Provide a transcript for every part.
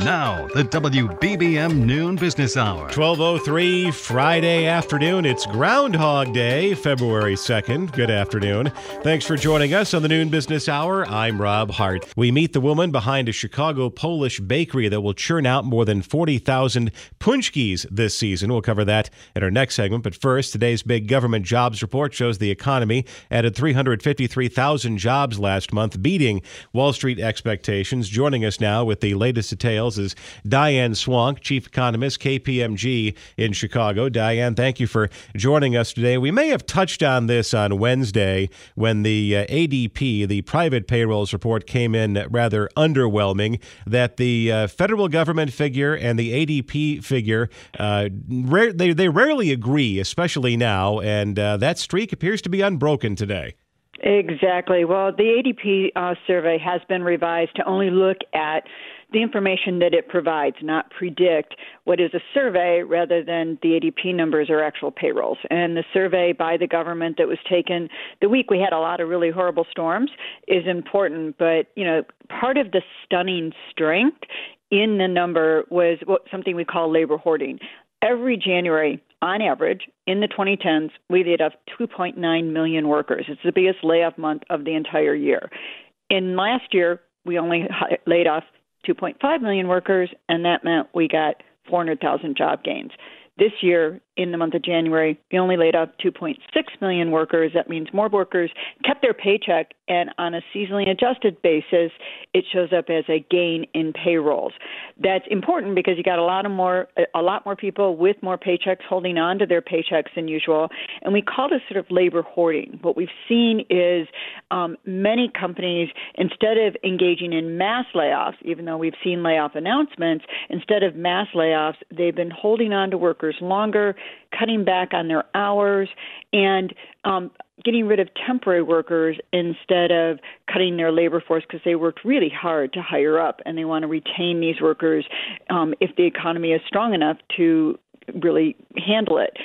Now, the WBBM Noon Business Hour. 1203 Friday afternoon. It's Groundhog Day, February 2nd. Good afternoon. Thanks for joining us on the Noon Business Hour. I'm Rob Hart. We meet the woman behind a Chicago Polish bakery that will churn out more than 40,000 paczkis this season. We'll cover that in our next segment. But first, today's big government jobs report shows the economy added 353,000 jobs last month, beating Wall Street expectations. Joining us now with the latest details is Diane Swonk, Chief Economist, KPMG in Chicago. Diane, thank you for joining us today. We may have touched on this on Wednesday when the uh, ADP, the private payrolls report, came in rather underwhelming, that the uh, federal government figure and the ADP figure, uh, rare, they, they rarely agree, especially now, and uh, that streak appears to be unbroken today. Exactly. Well, the ADP uh, survey has been revised to only look at the information that it provides, not predict what is a survey rather than the ADP numbers or actual payrolls. And the survey by the government that was taken the week we had a lot of really horrible storms is important, but you know, part of the stunning strength in the number was what, something we call labor hoarding. Every January, on average, in the 2010s, we laid off 2.9 million workers. It's the biggest layoff month of the entire year. In last year, we only laid off 2.5 million workers, and that meant we got 400,000 job gains. This year, in the month of January, we only laid off 2.6 million workers. That means more workers kept their paycheck, and on a seasonally adjusted basis, it shows up as a gain in payrolls. That's important because you got a lot of more, a lot more people with more paychecks holding on to their paychecks than usual, and we call this sort of labor hoarding. What we've seen is um, many companies, instead of engaging in mass layoffs, even though we've seen layoff announcements, instead of mass layoffs, they've been holding on to workers longer cutting back on their hours, and um, getting rid of temporary workers instead of cutting their labor force because they worked really hard to hire up and they want to retain these workers um, if the economy is strong enough to really handle it.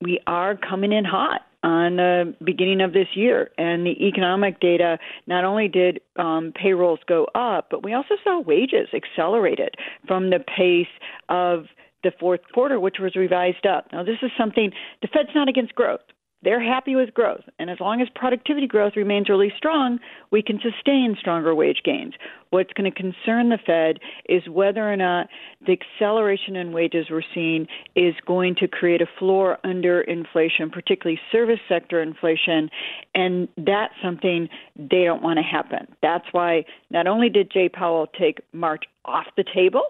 We are coming in hot on the beginning of this year. And the economic data not only did um, payrolls go up, but we also saw wages accelerated from the pace of the fourth quarter, which was revised up. Now, this is something the Fed's not against growth. They're happy with growth. And as long as productivity growth remains really strong, we can sustain stronger wage gains. What's going to concern the Fed is whether or not the acceleration in wages we're seeing is going to create a floor under inflation, particularly service sector inflation. And that's something they don't want to happen. That's why not only did Jay Powell take March off the table,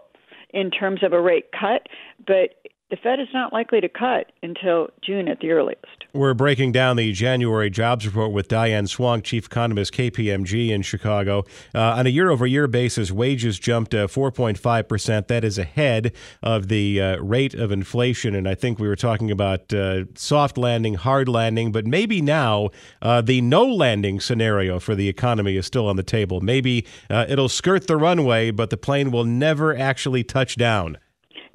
in terms of a rate cut, but the Fed is not likely to cut until June at the earliest. We're breaking down the January jobs report with Diane Swonk, chief economist, KPMG in Chicago. Uh, on a year over year basis, wages jumped uh, 4.5%. That is ahead of the uh, rate of inflation. And I think we were talking about uh, soft landing, hard landing, but maybe now uh, the no landing scenario for the economy is still on the table. Maybe uh, it'll skirt the runway, but the plane will never actually touch down.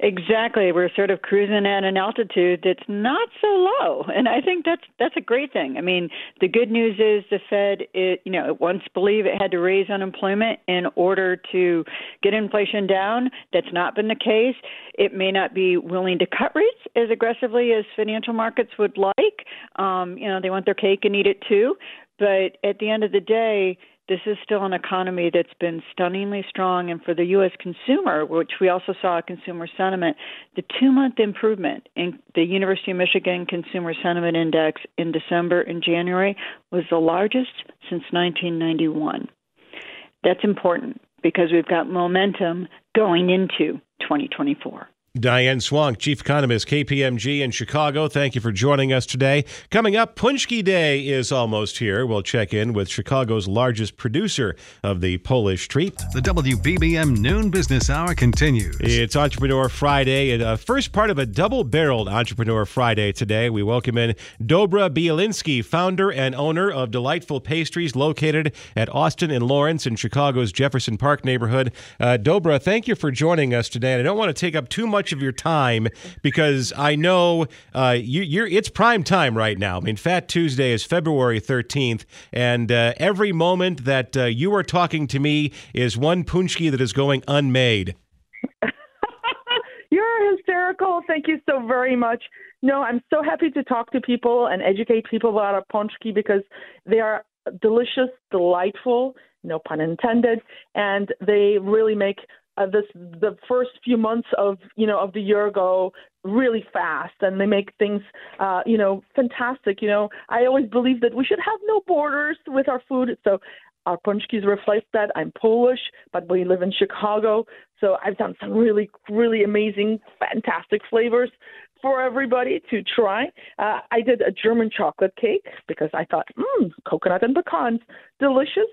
Exactly. We're sort of cruising at an altitude that's not so low, and I think that's that's a great thing. I mean, the good news is the Fed, it, you know, it once believed it had to raise unemployment in order to get inflation down. That's not been the case. It may not be willing to cut rates as aggressively as financial markets would like. Um, you know, they want their cake and eat it too. But at the end of the day, this is still an economy that's been stunningly strong. And for the U.S. consumer, which we also saw a consumer sentiment, the two month improvement in the University of Michigan Consumer Sentiment Index in December and January was the largest since 1991. That's important because we've got momentum going into 2024. Diane Swonk, Chief Economist, KPMG in Chicago. Thank you for joining us today. Coming up, Paczki Day is almost here. We'll check in with Chicago's largest producer of the Polish treat. The WBBM Noon Business Hour continues. It's Entrepreneur Friday, and uh, first part of a double-barreled Entrepreneur Friday today. We welcome in Dobra Bielinski, founder and owner of Delightful Pastries, located at Austin and Lawrence in Chicago's Jefferson Park neighborhood. Uh, Dobra, thank you for joining us today. And I don't want to take up too much of your time because I know uh, you, are It's prime time right now. I mean, Fat Tuesday is February 13th, and uh, every moment that uh, you are talking to me is one paczki that is going unmade. You're hysterical. Thank you so very much. No, I'm so happy to talk to people and educate people about a paczki because they are delicious, delightful, no pun intended, and they really make uh, this the first few months of you know of the year go really fast and they make things uh you know fantastic you know i always believe that we should have no borders with our food so our paczkis reflect that i'm polish but we live in chicago so i've done some really really amazing fantastic flavors for everybody to try. Uh, I did a German chocolate cake because I thought, mmm, coconut and pecans, delicious.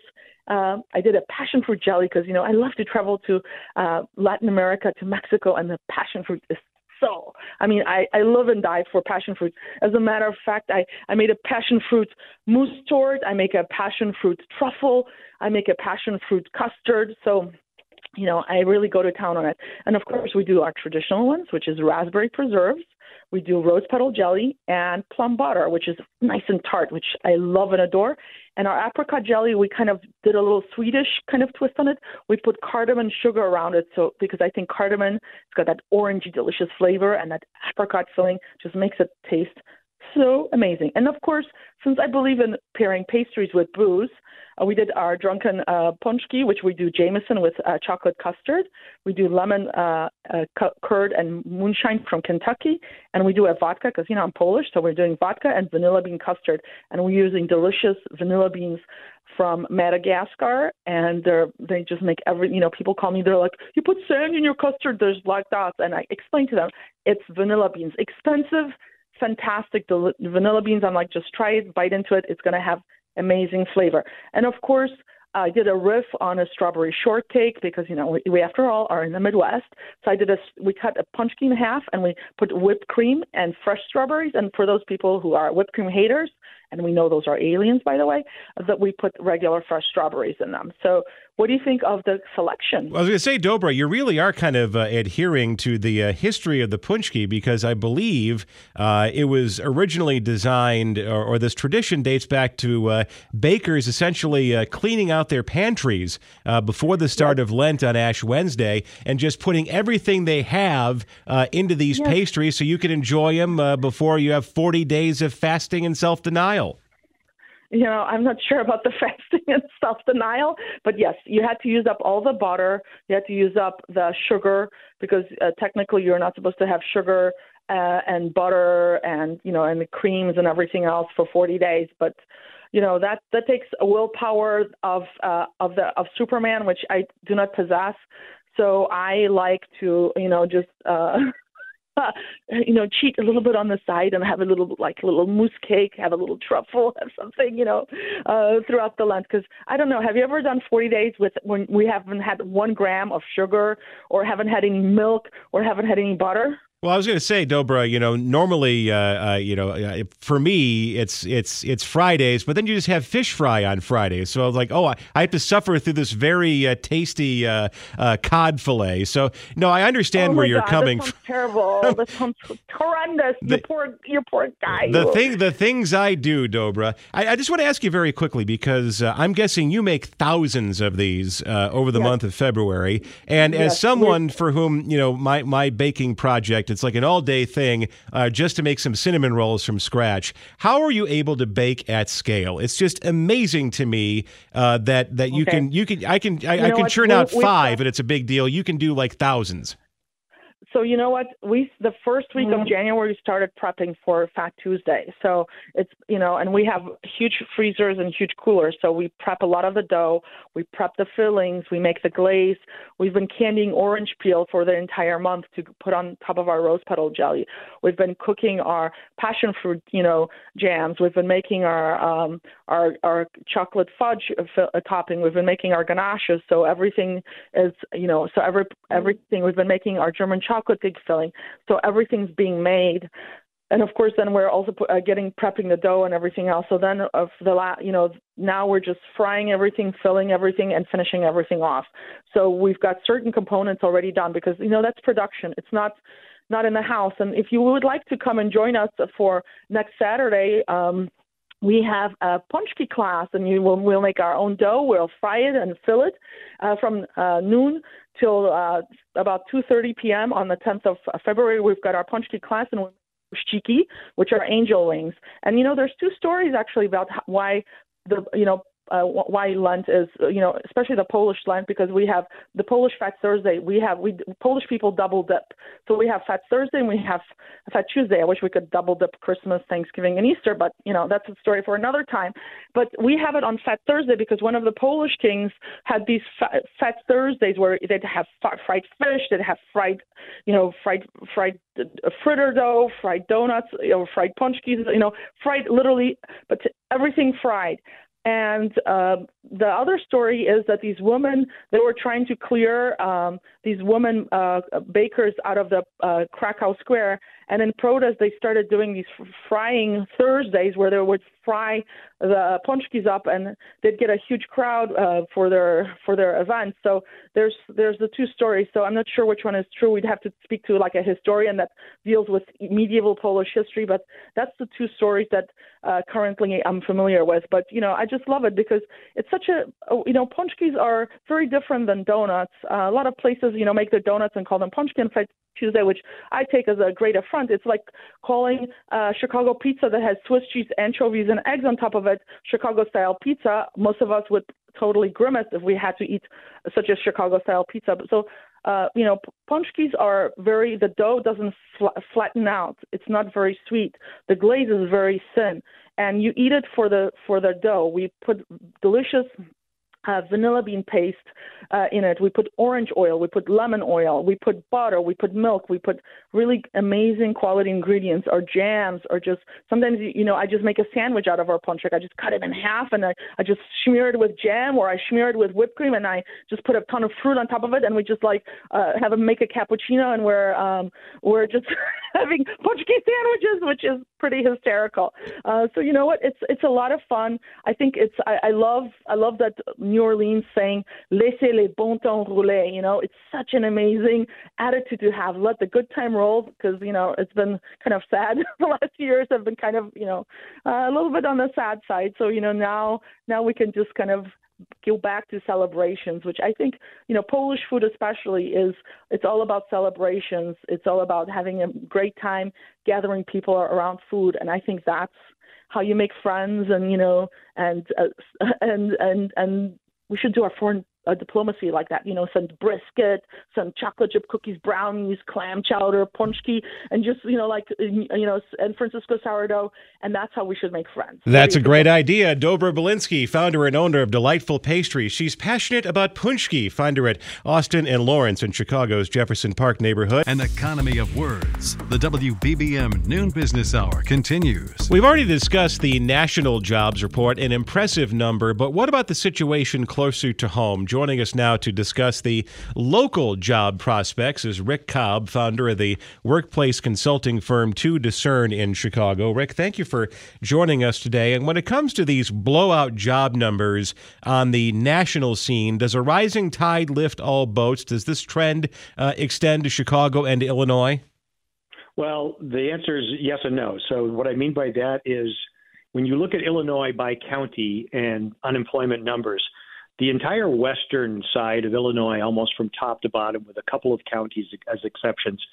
Um, I did a passion fruit jelly because you know I love to travel to uh, Latin America to Mexico, and the passion fruit is so. I mean, I I live and die for passion fruit. As a matter of fact, I I made a passion fruit mousse tort. I make a passion fruit truffle. I make a passion fruit custard. So you know, I really go to town on it. And of course, we do our traditional ones, which is raspberry preserves. We do rose petal jelly and plum butter, which is nice and tart, which I love and adore. And our apricot jelly, we kind of did a little Swedish kind of twist on it. We put cardamom sugar around it, so because I think cardamom, it's got that orangey, delicious flavor, and that apricot filling just makes it taste so amazing. And of course, since I believe in pairing pastries with booze, uh, we did our drunken uh, paczki, which we do Jameson with uh, chocolate custard. We do lemon uh, uh, curd and moonshine from Kentucky, and we do a vodka because you know I'm Polish, so we're doing vodka and vanilla bean custard, and we're using delicious vanilla beans from Madagascar, and they're they just make every you know people call me they're like you put sand in your custard, there's black dots, and I explain to them it's vanilla beans, expensive fantastic. The vanilla beans, I'm like, just try it, bite into it. It's going to have amazing flavor. And of course, I did a riff on a strawberry shortcake because you know we, we after all are in the Midwest. So I did a we cut a paczki in half and we put whipped cream and fresh strawberries. And for those people who are whipped cream haters, and we know those are aliens by the way, that we put regular fresh strawberries in them. So what do you think of the selection? Well, I was going to say, Dobra, you really are kind of uh, adhering to the uh, history of the paczki because I believe uh, it was originally designed, or, or, this tradition dates back to uh, bakers essentially uh, cleaning out their pantries uh, before the start of Lent on Ash Wednesday and just putting everything they have into these yes. pastries so you can enjoy them before you have 40 days of fasting and self denial you know, I'm not sure about the fasting and self denial, but yes, you had to use up all the butter. You had to use up the sugar because uh, technically you're not supposed to have sugar uh, and butter and you know and the creams and everything else for 40 days. But you know that that takes a willpower of uh, of the of Superman, which I do not possess. So I like to you know just. uh you know, cheat a little bit on the side and have a little like a little mousse cake, have a little truffle, have something, you know, uh, throughout the lunch. Because I don't know, have you ever done 40 days with when we haven't had one gram of sugar or haven't had any milk or haven't had any butter? Well, I was going to say, Dobra. You know, normally, uh, uh, you know, uh, for me, it's it's it's Fridays, but then you just have fish fry on Fridays. So I was like, oh, I, I have to suffer through this very uh, tasty uh, uh, cod fillet. So no, I understand oh where you're God, coming. from. terrible. this sounds horrendous. The, you poor, you poor guy. The thing, the things I do, Dobra. I, I just want to ask you very quickly because I'm guessing you make thousands of these over the yes. month of February, and yes. as someone for whom you know my my baking project it's like an all day thing uh, just to make some cinnamon rolls from scratch. How are you able to bake at scale? It's just amazing to me uh, that that you okay. can you can I can I, I can churn out five and it's a big deal. You can do like thousands. So you know what? We the first week of January we started prepping for Fat Tuesday. So it's you know, and we have huge freezers and huge coolers. So we prep a lot of the dough. We prep the fillings. We make the glaze. We've been candying orange peel for the entire month to put on top of our rose petal jelly. We've been cooking our passion fruit, you know, jams. We've been making our um, our our chocolate fudge uh, topping. We've been making our ganaches. So everything is you know, so every everything we've been making our German chocolate cake filling. So everything's being made. And of course then we're also uh, getting prepping the dough and everything else. So then of the la- you know now we're just frying everything filling everything and finishing everything off. So we've got certain components already done because you know that's production. It's not not in the house. And if you would like to come and join us for next saturday um we have a paczki class, and you will, we'll make our own dough. We'll fry it and fill it uh, from uh, noon till uh, about 2:30 p.m. on the 10th of February. We've got our paczki class, and shiki, which are angel wings. And you know, there's two stories actually about why the you know uh, why Lent is, you know, especially the Polish Lent, because we have the Polish Fat Thursday. We have we Polish people double dip, so we have Fat Thursday and we have Fat Tuesday. I wish we could double dip Christmas, Thanksgiving, and Easter, but you know that's a story for another time. But we have it on Fat Thursday because one of the Polish kings had these Fat, fat Thursdays where they'd have fried fish, they'd have fried, you know, fried fried uh, fritter dough, fried donuts, you know, fried paczkis, you know, fried literally, but everything fried. And uh, the other story is that these women they were trying to clear um, these women uh, bakers out of the uh, Krakow Square, and in protest they started doing these frying Thursdays where they would fry the paczkis up, and they'd get a huge crowd uh, for their for their event. So there's there's the two stories. So I'm not sure which one is true. We'd have to speak to like a historian that deals with medieval Polish history, but that's the two stories that uh, currently I'm familiar with. But you know I just love it because it's such a you know paczkis are very different than donuts. Uh, a lot of places you know make their donuts and call them punchkin Tuesday, which I take as a great affront. It's like calling uh, Chicago pizza that has Swiss cheese, anchovies, and eggs on top of it Chicago style pizza. Most of us would totally grimace if we had to eat such a Chicago style pizza. So, uh, you know, paczkis are very, the dough doesn't fl- flatten out. It's not very sweet. The glaze is very thin. And you eat it for the for the dough. We put delicious uh, vanilla bean paste uh, in it. We put orange oil, we put lemon oil, we put butter, we put milk, we put really amazing quality ingredients or jams or just sometimes you know I just make a sandwich out of our paczek. I just cut it in half and I, I just smear it with jam or I smear it with whipped cream and I just put a ton of fruit on top of it and we just like uh, have them make a cappuccino and we're um, we're just having paczki sandwiches, which is pretty hysterical. Uh, so you know what? It's it's a lot of fun. I think it's I, I love I love that New Orleans saying "Laissez les bons temps rouler." You know, it's such an amazing attitude to have. Let the good time roll because you know it's been kind of sad. the last few years have been kind of you know uh, a little bit on the sad side. So you know now now we can just kind of go back to celebrations, which I think, you know, Polish food especially is it's all about celebrations. It's all about having a great time, gathering people around food, and I think that's how you make friends and you know and uh, and and and we should do our foreign uh, diplomacy like that. You know, send brisket, send chocolate chip cookies, brownies, clam chowder, paczki, and just you know, like you know, and Francisco sourdough, and that's how we should make friends. That's a great idea. Dobra Bielinski, founder and owner of Delightful Pastries. She's passionate about paczki. Find her at Austin and Lawrence in Chicago's Jefferson Park neighborhood. An economy of words. The WBBM Noon Business Hour continues. We've already discussed the national jobs report, an impressive number, but what about the situation closer to home? Joining us now to discuss the local job prospects is Rick Cobb, founder of the workplace consulting firm To Discern in Chicago. Rick, thank you for joining us today. And when it comes to these blowout job numbers on the national scene, does a rising tide lift all boats? Does this trend uh, extend to Chicago and Illinois? Well, the answer is yes and no. So, what I mean by that is when you look at Illinois by county and unemployment numbers, the entire western side of Illinois, almost from top to bottom, with a couple of counties as exceptions,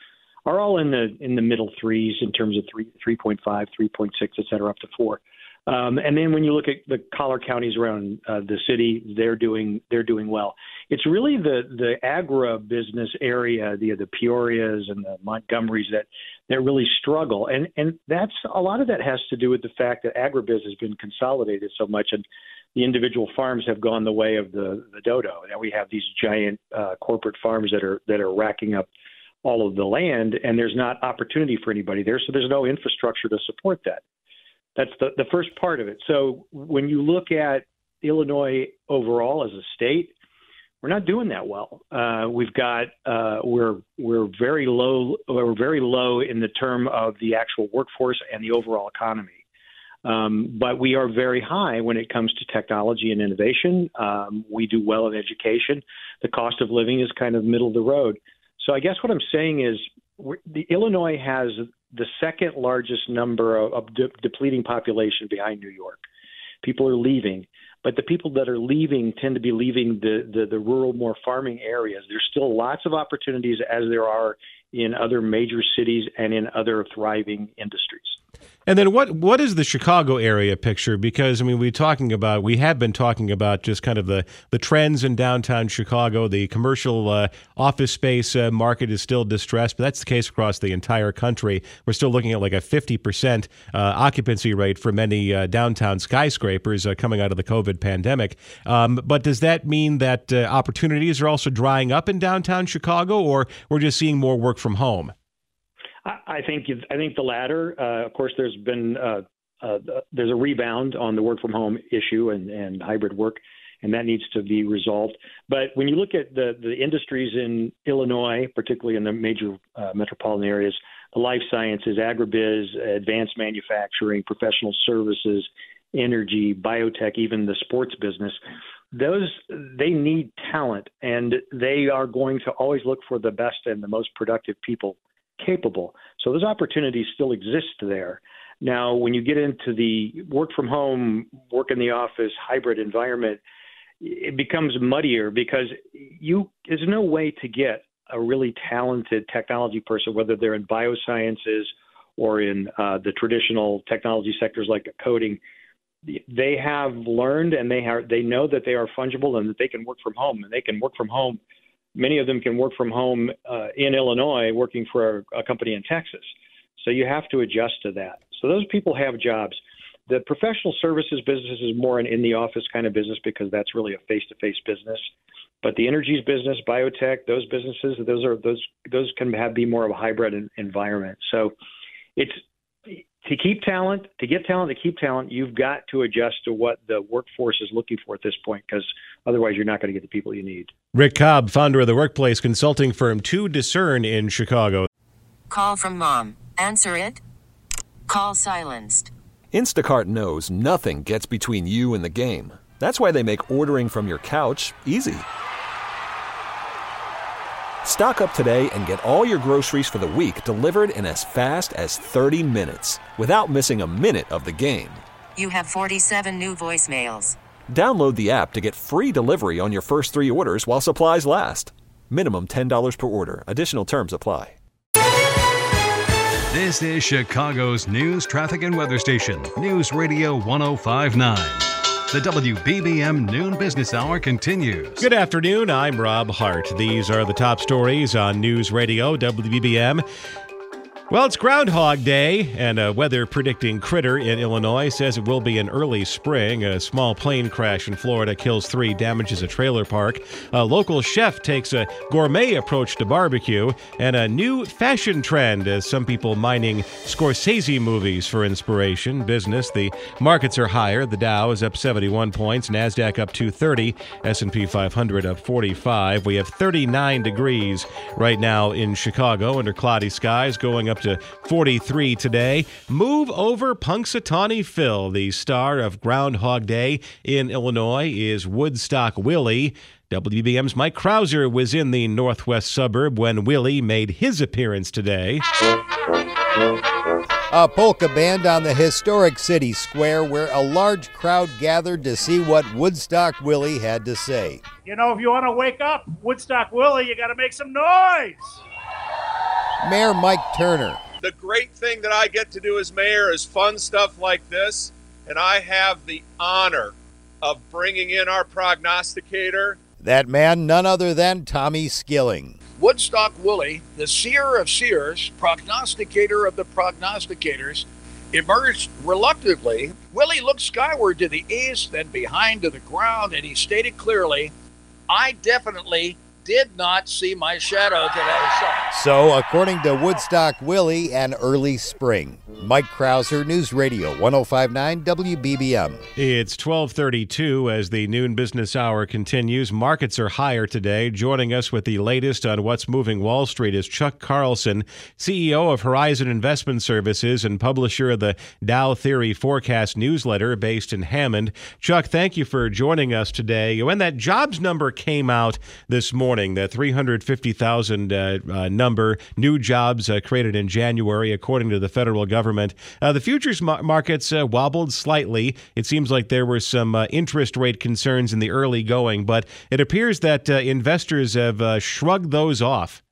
are all in the in the middle threes in terms of three, 3.5, 3.6, et cetera, up to four. Um, and then when you look at the collar counties around uh, the city, they're doing they're doing well. It's really the the agri business area, the the Peorias and the Montgomerys that that really struggle, and and that's a lot of that has to do with the fact that agribusiness has been consolidated so much, and the individual farms have gone the way of the the dodo. Now we have these giant uh, corporate farms that are that are racking up all of the land, and there's not opportunity for anybody there, so there's no infrastructure to support that. That's the, the first part of it. So when you look at Illinois overall as a state, we're not doing that well. Uh, we've got uh, we're we're very low we're very low in the term of the actual workforce and the overall economy. Um, but we are very high when it comes to technology and innovation. Um, we do well in education. The cost of living is kind of middle of the road. So I guess what I'm saying is the Illinois has the second largest number of, of de- depleting population behind New York. People are leaving, but the people that are leaving tend to be leaving the, the, the rural, more farming areas. There's still lots of opportunities as there are in other major cities and in other thriving industries. And then what what is the Chicago area picture? Because I mean, we're talking about we have been talking about just kind of the the trends in downtown Chicago. The commercial uh, office space uh, market is still distressed, but that's the case across the entire country. We're still looking at like a fifty percent uh, occupancy rate for many uh, downtown skyscrapers uh, coming out of the COVID pandemic. Um, but does that mean that uh, opportunities are also drying up in downtown Chicago, or we're just seeing more work from home? I think I think the latter. Uh, of course, there's been uh, uh, there's a rebound on the work from home issue and, and hybrid work, and that needs to be resolved. But when you look at the the industries in Illinois, particularly in the major uh, metropolitan areas, the life sciences, agribiz, advanced manufacturing, professional services, energy, biotech, even the sports business. Those they need talent, and they are going to always look for the best and the most productive people capable. So those opportunities still exist there. Now, when you get into the work from home, work in the office, hybrid environment, it becomes muddier because you there's no way to get a really talented technology person, whether they're in biosciences or in uh, the traditional technology sectors like coding. They have learned and they are they know that they are fungible and that they can work from home and they can work from home many of them can work from home uh, in Illinois, working for a, a company in Texas. So you have to adjust to that. So those people have jobs. The professional services business is more an in the office kind of business because that's really a face to face business. But the energies business, biotech, those businesses, those are those those can have be more of a hybrid environment. So it's to keep talent, to get talent, to keep talent, you've got to adjust to what the workforce is looking for at this point because otherwise you're not going to get the people you need. Rick Cobb, founder of the workplace consulting firm To Discern in Chicago. Call from mom. Answer it. Call silenced. Instacart knows nothing gets between you and the game. That's why they make ordering from your couch easy. Stock up today and get all your groceries for the week delivered in as fast as 30 minutes without missing a minute of the game. You have 47 new voicemails. Download the app to get free delivery on your first three orders while supplies last. Minimum $10 per order. Additional terms apply. This is Chicago's news, traffic, and weather station, News Radio 1059. The WBBM Noon Business Hour continues. Good afternoon. I'm Rob Hart. These are the top stories on News Radio WBBM. Well, it's Groundhog Day, and a weather predicting critter in Illinois says it will be an early spring. A small plane crash in Florida kills three, damages a trailer park. A local chef takes a gourmet approach to barbecue, and a new fashion trend as some people mining Scorsese movies for inspiration. Business, the markets are higher. The Dow is up 71 points, Nasdaq up 230, S&P 500 up 45. We have 39 degrees right now in Chicago under cloudy skies, going up up to 43 today. Move over Punxsutawney Phil, the star of Groundhog Day in Illinois, is Woodstock Willie. WBBM's Mike Krauser was in the northwest suburb when Willie made his appearance today. A polka band on the historic city square where a large crowd gathered to see what Woodstock Willie had to say. You know, if you want to wake up Woodstock Willie, you got to make some noise. Mayor Mike Turner. The great thing that I get to do as mayor is fun stuff like this. and I have the honor of bringing in our prognosticator. That man, none other than Tommy Skilling. Woodstock Willie, the seer of seers, prognosticator of the prognosticators, emerged reluctantly. Willie looked skyward to the east, then behind to the ground, and he stated clearly, I definitely did not see my shadow today. So, So, according to Woodstock Willie, an early spring. Mike Krauser, News Radio 1059 WBBM. It's 1232 as the noon business hour continues. Markets are higher today. Joining us with the latest on what's moving Wall Street is Chuck Carlson, CEO of Horizon Investment Services and publisher of the Dow Theory Forecast newsletter based in Hammond. Chuck, thank you for joining us today. When that jobs number came out this morning, the 350,000 uh, uh, number, new jobs uh, created in January, according to the federal government, uh, the futures mar- markets uh, wobbled slightly. It seems like there were some interest rate concerns in the early going, but it appears that investors have shrugged those off.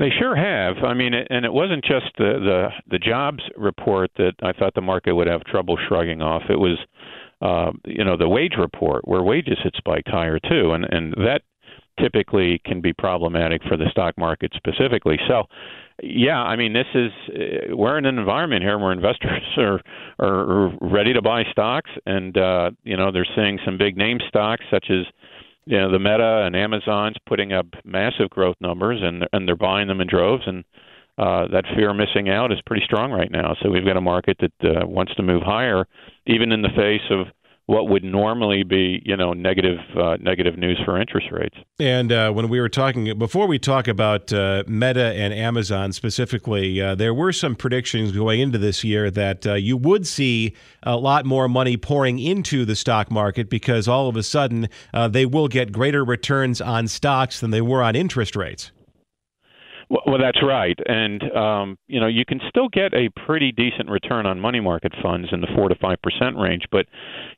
They sure have. I mean, and it wasn't just the the the jobs report that I thought the market would have trouble shrugging off. It was, uh, you know, the wage report where wages had spiked higher too, and and that typically can be problematic for the stock market specifically. So, yeah, I mean, this is uh, we're in an environment here where investors are are ready to buy stocks, and uh, you know they're seeing some big name stocks such as you know the Meta and Amazon's putting up massive growth numbers, and and they're buying them in droves, and uh, that fear of missing out is pretty strong right now. So we've got a market that uh, wants to move higher, even in the face of what would normally be, you know, negative uh, negative news for interest rates. And uh, when we were talking before, we talk about uh, Meta and Amazon specifically. Uh, there were some predictions going into this year that uh, you would see a lot more money pouring into the stock market because all of a sudden uh, they will get greater returns on stocks than they were on interest rates. Well, that's right, and um, you know you can still get a pretty decent return on money market funds in the four to five percent range. But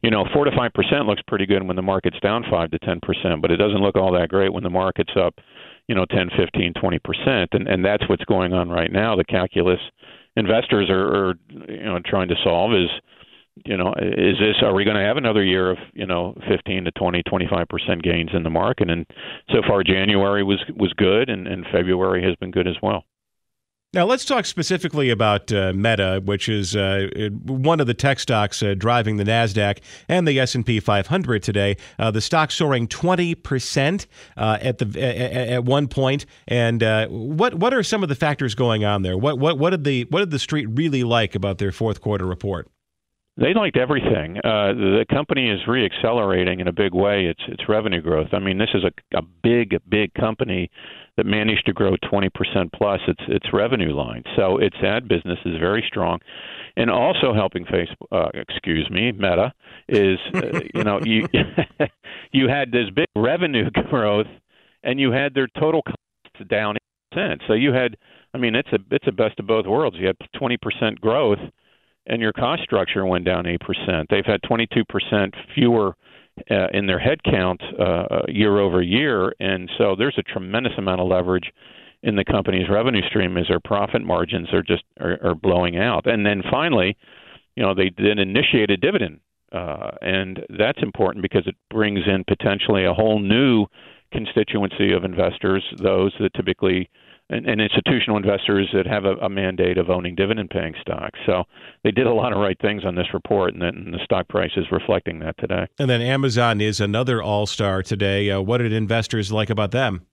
you know, four to five percent looks pretty good when the market's down five to ten percent, but it doesn't look all that great when the market's up, you know, ten, fifteen, twenty percent, and and that's what's going on right now. The calculus investors are, are you know trying to solve is you know, is this are we going to have another year of you know 15 to 20, 25 percent gains in the market? And so far, January was was good, and, and February has been good as well. Now let's talk specifically about uh, Meta, which is uh, one of the tech stocks uh, driving the Nasdaq and the S and P 500 today. Uh, the stock soaring 20 percent uh, at the at, one point. And uh, what what are some of the factors going on there? What what what did the what did the street really like about their fourth quarter report? They liked everything. Uh, the company is reaccelerating in a big way. Its its revenue growth. I mean, this is a, a big big company that managed to grow 20% plus its its revenue line. So its ad business is very strong, and also helping Facebook. Uh, excuse me, Meta is uh, you know you you had this big revenue growth, and you had their total costs down. So you had, I mean, it's a it's a best of both worlds. You had 20% growth and your cost structure went down 8%. They've had 22% fewer uh, in their headcount uh, year over year, and so there's a tremendous amount of leverage in the company's revenue stream as their profit margins are just are, are blowing out. And then finally, you know, they then initiate a dividend, uh, and that's important because it brings in potentially a whole new constituency of investors, those that typically and, and institutional investors that have a, a mandate of owning dividend paying stocks. So they did a lot of right things on this report, and, then the stock price is reflecting that today. And then Amazon is another all star today. Uh, what did investors like about them?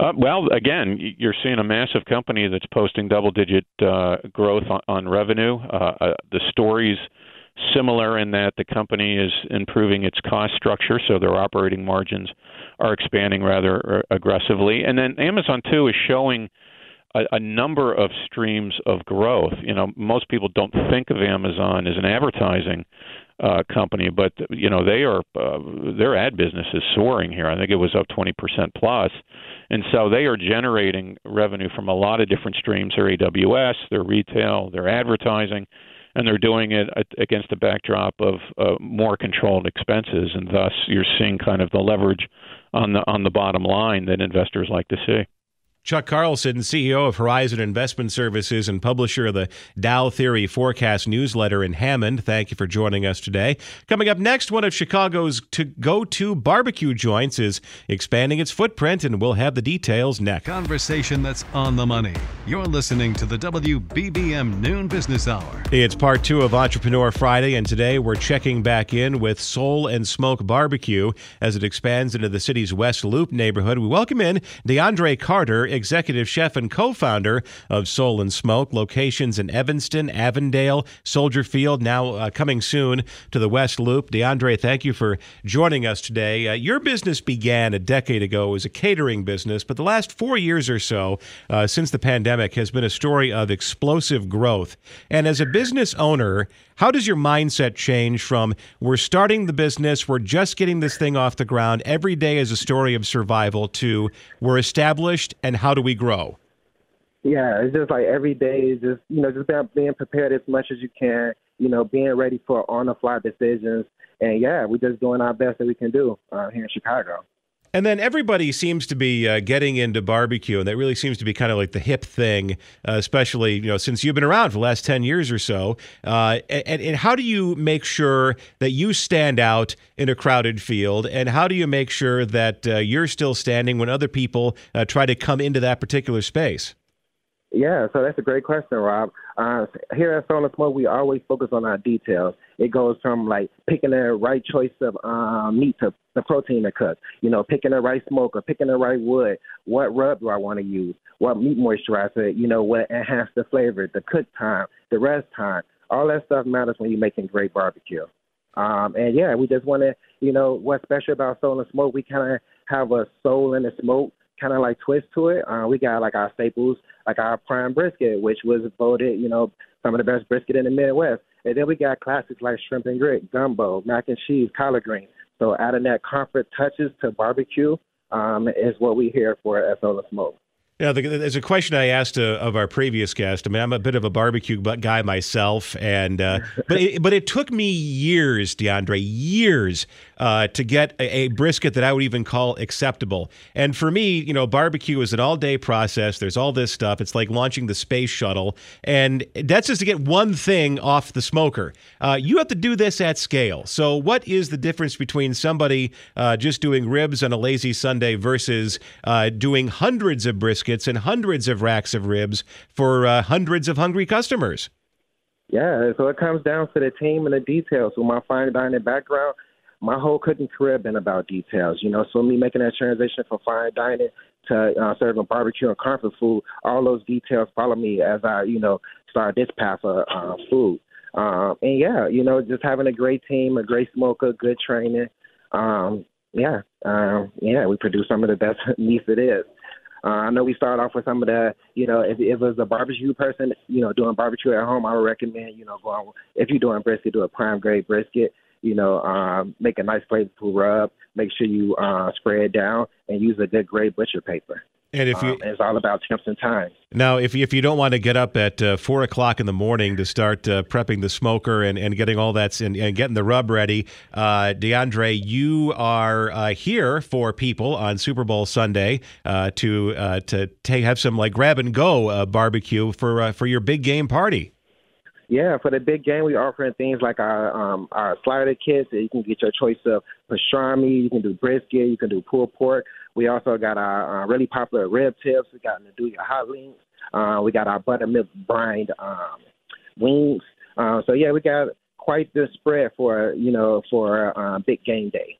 Uh, well, again, you're seeing a massive company that's posting double-digit uh, growth on, on revenue. Uh, uh, the stories similar in that the company is improving its cost structure, so their operating margins are expanding rather uh, aggressively. And then Amazon too is showing a, a number of streams of growth. You know, most people don't think of Amazon as an advertising uh, company, but you know they are uh, their ad business is soaring here. I think it was up 20% plus, and so they are generating revenue from a lot of different streams. Their AWS, their retail, their advertising, and they're doing it against the backdrop of uh, more controlled expenses, and thus you're seeing kind of the leverage on the on the bottom line that investors like to see. Chuck Carlson, CEO of Horizon Investment Services and publisher of the Dow Theory Forecast newsletter in Hammond. Thank you for joining us today. Coming up next, one of Chicago's to go to barbecue joints is expanding its footprint, and we'll have the details next. Conversation that's on the money. You're listening to the WBBM Noon Business Hour. It's part two of Entrepreneur Friday, and today we're checking back in with Soul and Smoke Barbecue as it expands into the city's West Loop neighborhood. We welcome in D'Andre Carter executive chef and co founder of Soul and Smoke, locations in Evanston, Avondale, Soldier Field, now uh, coming soon to the West Loop. D'Andre, thank you for joining us today. Uh, your business began a decade ago as a catering business, but the last four years or so uh, since the pandemic has been a story of explosive growth. And as a business owner, how does your mindset change from we're starting the business, we're just getting this thing off the ground, every day is a story of survival, to we're established and how do we grow? Yeah, it's just like every day is just, you know, just being prepared as much as you can, you know, being ready for on the fly decisions. And yeah, we're just doing our best that we can do uh, here in Chicago. And then everybody seems to be uh, getting into barbecue, and that really seems to be kind of like the hip thing, uh, especially you know since you've been around for the last ten years or so. Uh, and, and how do you make sure that you stand out in a crowded field, and how do you make sure that uh, you're still standing when other people uh, try to come into that particular space? Yeah, so that's a great question, Rob. Uh, here at Soul and Smoke, we always focus on our details. It goes from like picking the right choice of um, meat to the protein to cook. You know, picking the right smoker, picking the right wood. What rub do I want to use? What meat moisturizer? You know, what enhance the flavor? The cook time, the rest time. All that stuff matters when you're making great barbecue. Um, and yeah, we just want to, you know, what's special about Soul and Smoke? We kind of have a soul in the smoke kind of like twist to it. Uh, we got like our staples, like our prime brisket, which was voted, you know, some of the best brisket in the Midwest. And then we got classics like shrimp and grit, gumbo, mac and cheese, collard greens. So adding that comfort touches to barbecue um, is what we here for at Soul and Smoke. Yeah, the, there's a question I asked uh, of our previous guest. I mean, I'm a bit of a barbecue guy myself, and uh, but it, but it took me years, D'Andre, years uh, to get a, a, brisket that I would even call acceptable. And for me, you know, barbecue is an all-day process. There's all this stuff. It's like launching the space shuttle, and that's just to get one thing off the smoker. Uh, you have to do this at scale. So, what is the difference between somebody uh, just doing ribs on a lazy Sunday versus uh, doing hundreds of briskets? And hundreds of racks of ribs for uh, hundreds of hungry customers. Yeah, so it comes down to the team and the details. With my fine dining background, my whole cooking career been about details. You know, so me making that transition from fine dining to uh, serving barbecue and comfort food, all those details follow me as I, you know, start this path of uh, food. Um, and yeah, you know, just having a great team, a great smoker, good training. Um, yeah, um, yeah, we produce some of the best meats it is. Uh, I know we start off with some of the, you know, if, if it was a barbecue person, you know, doing barbecue at home, I would recommend, you know, going if you're doing brisket, do a prime grade brisket. You know, um, make a nice flavorful rub. Make sure you uh, spray it down and use a good grade butcher paper. And if you, um, it's all about temps and time. Now, if if you don't want to get up at uh, four o'clock in the morning to start uh, prepping the smoker and, and getting all that and, and getting the rub ready, uh, D'Andre, you are uh, here for people on Super Bowl Sunday uh, to uh, to take, have some like grab and go barbecue for for your big game party. Yeah, for the big game, we're offering things like our um, our slider kits. You can get your choice of pastrami. You can do brisket. You can do pulled pork. We also got our uh, really popular rib tips. We got Nduja hot links. Uh, we got our buttermilk brined um, wings. Uh, so yeah, we got quite the spread for you know for uh, big game day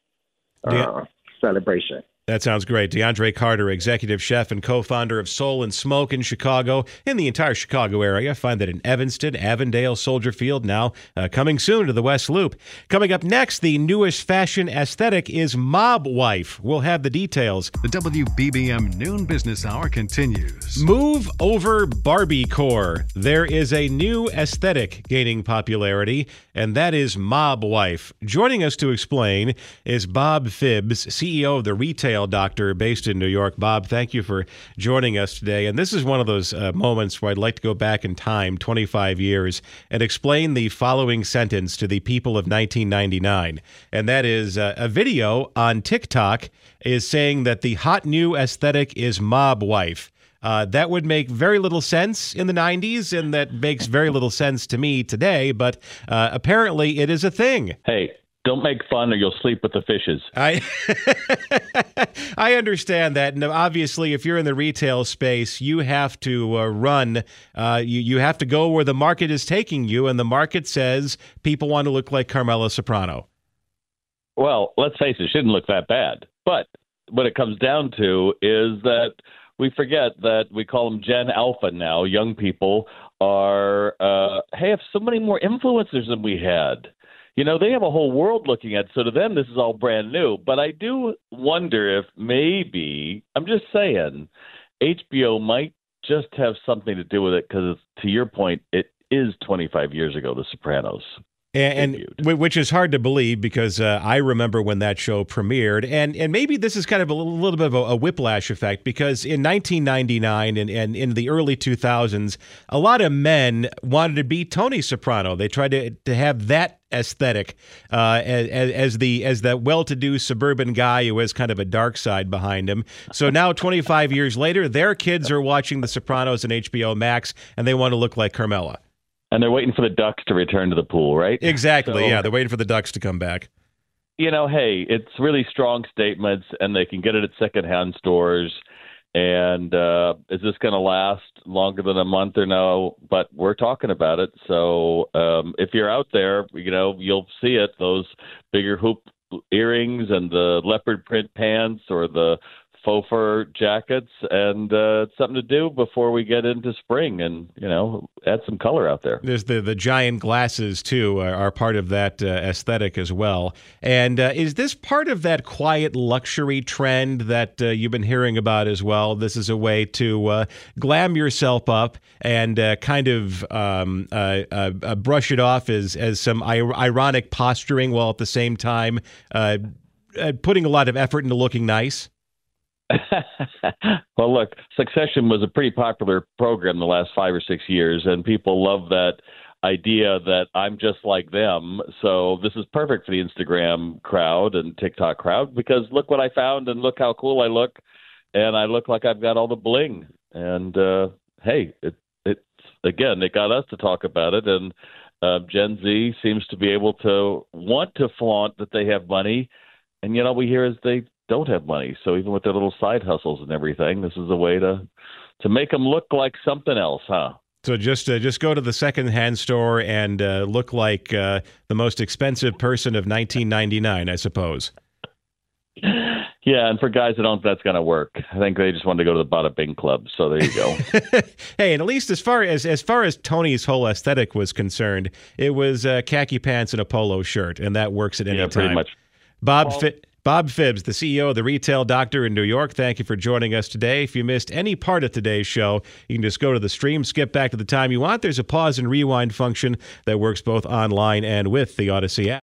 uh, yeah. celebration. That sounds great. D'Andre Carter, executive chef and co founder of Soul and Smoke in Chicago, in the entire Chicago area. Find that in Evanston, Avondale, Soldier Field, now uh, coming soon to the West Loop. Coming up next, the newest fashion aesthetic is Mob Wife. We'll have the details. The WBBM Noon Business Hour continues. Move over Barbie Core. There is a new aesthetic gaining popularity, and that is Mob Wife. Joining us to explain is Bob Phibbs, CEO of the retail doctor based in New York. Bob, thank you for joining us today. And this is one of those uh, moments where I'd like to go back in time 25 years and explain the following sentence to the people of 1999. And that is uh, a video on TikTok is saying that the hot new aesthetic is mob wife. Uh, that would make very little sense in the 90s, and that makes very little sense to me today, but uh, apparently it is a thing. Hey, don't make fun or you'll sleep with the fishes. I I understand that, and obviously, if you're in the retail space, you have to uh, run. Uh, you you have to go where the market is taking you, and the market says people want to look like Carmela Soprano. Well, let's face it, it shouldn't look that bad. But what it comes down to is that we forget that we call them Gen Alpha now. Young people are uh, have so many more influencers than we had you know, they have a whole world looking at. It. So to them, this is all brand new. But I do wonder if maybe I'm just saying, HBO might just have something to do with it because, to your point, it is 25 years ago, The Sopranos and, and which is hard to believe because uh, I remember when that show premiered, and and maybe this is kind of a little, little bit of a, a, whiplash effect because in 1999 and, and in the early 2000s, a lot of men wanted to be Tony Soprano. They tried to to have that aesthetic uh, as, as the as that well-to-do suburban guy who has kind of a dark side behind him. So now, 25 years later, their kids are watching The Sopranos and HBO Max, and they want to look like Carmela and they're waiting for the ducks to return to the pool, right? Exactly. So, yeah, they're waiting for the ducks to come back. You know, hey, it's really strong statements, and they can get it at secondhand stores. And uh, is this going to last longer than a month or no? But we're talking about it. So um, if you're out there, you know, you'll see it. Those bigger hoop earrings and the leopard print pants or the faux fur jackets, and uh, something to do before we get into spring, and you know, add some color out there. There's the the giant glasses too are, are part of that uh, aesthetic as well. And uh, is this part of that quiet luxury trend that uh, you've been hearing about as well? This is a way to uh, glam yourself up and uh, kind of um, brush it off as as some ironic posturing, while at the same time. putting a lot of effort into looking nice. well, look, Succession was a pretty popular program the last five or six years, and people love that idea that I'm just like them. So this is perfect for the Instagram crowd and TikTok crowd because look what I found and look how cool I look, and I look like I've got all the bling. And uh, hey, it it's again, it got us to talk about it, and uh, Gen Z seems to be able to want to flaunt that they have money, and you know we hear is they don't have money. So even with their little side hustles and everything, this is a way to to make them look like something else, huh? So just uh, just go to the secondhand store and uh, look like uh, the most expensive person of 1999, I suppose. Yeah, and for guys that don't, that's going to work. I think they just want to go to the Bada Bing Club. So there you go. hey, and at least as far as as far as Tony's whole aesthetic was concerned, it was uh, khaki pants and a polo shirt, and that works at any yeah, time. pretty much. Bob Phibbs. Bob Phibbs, the CEO of the Retail Doctor in New York, thank you for joining us today. If you missed any part of today's show, you can just go to the stream, skip back to the time you want. There's a pause and rewind function that works both online and with the Odyssey app.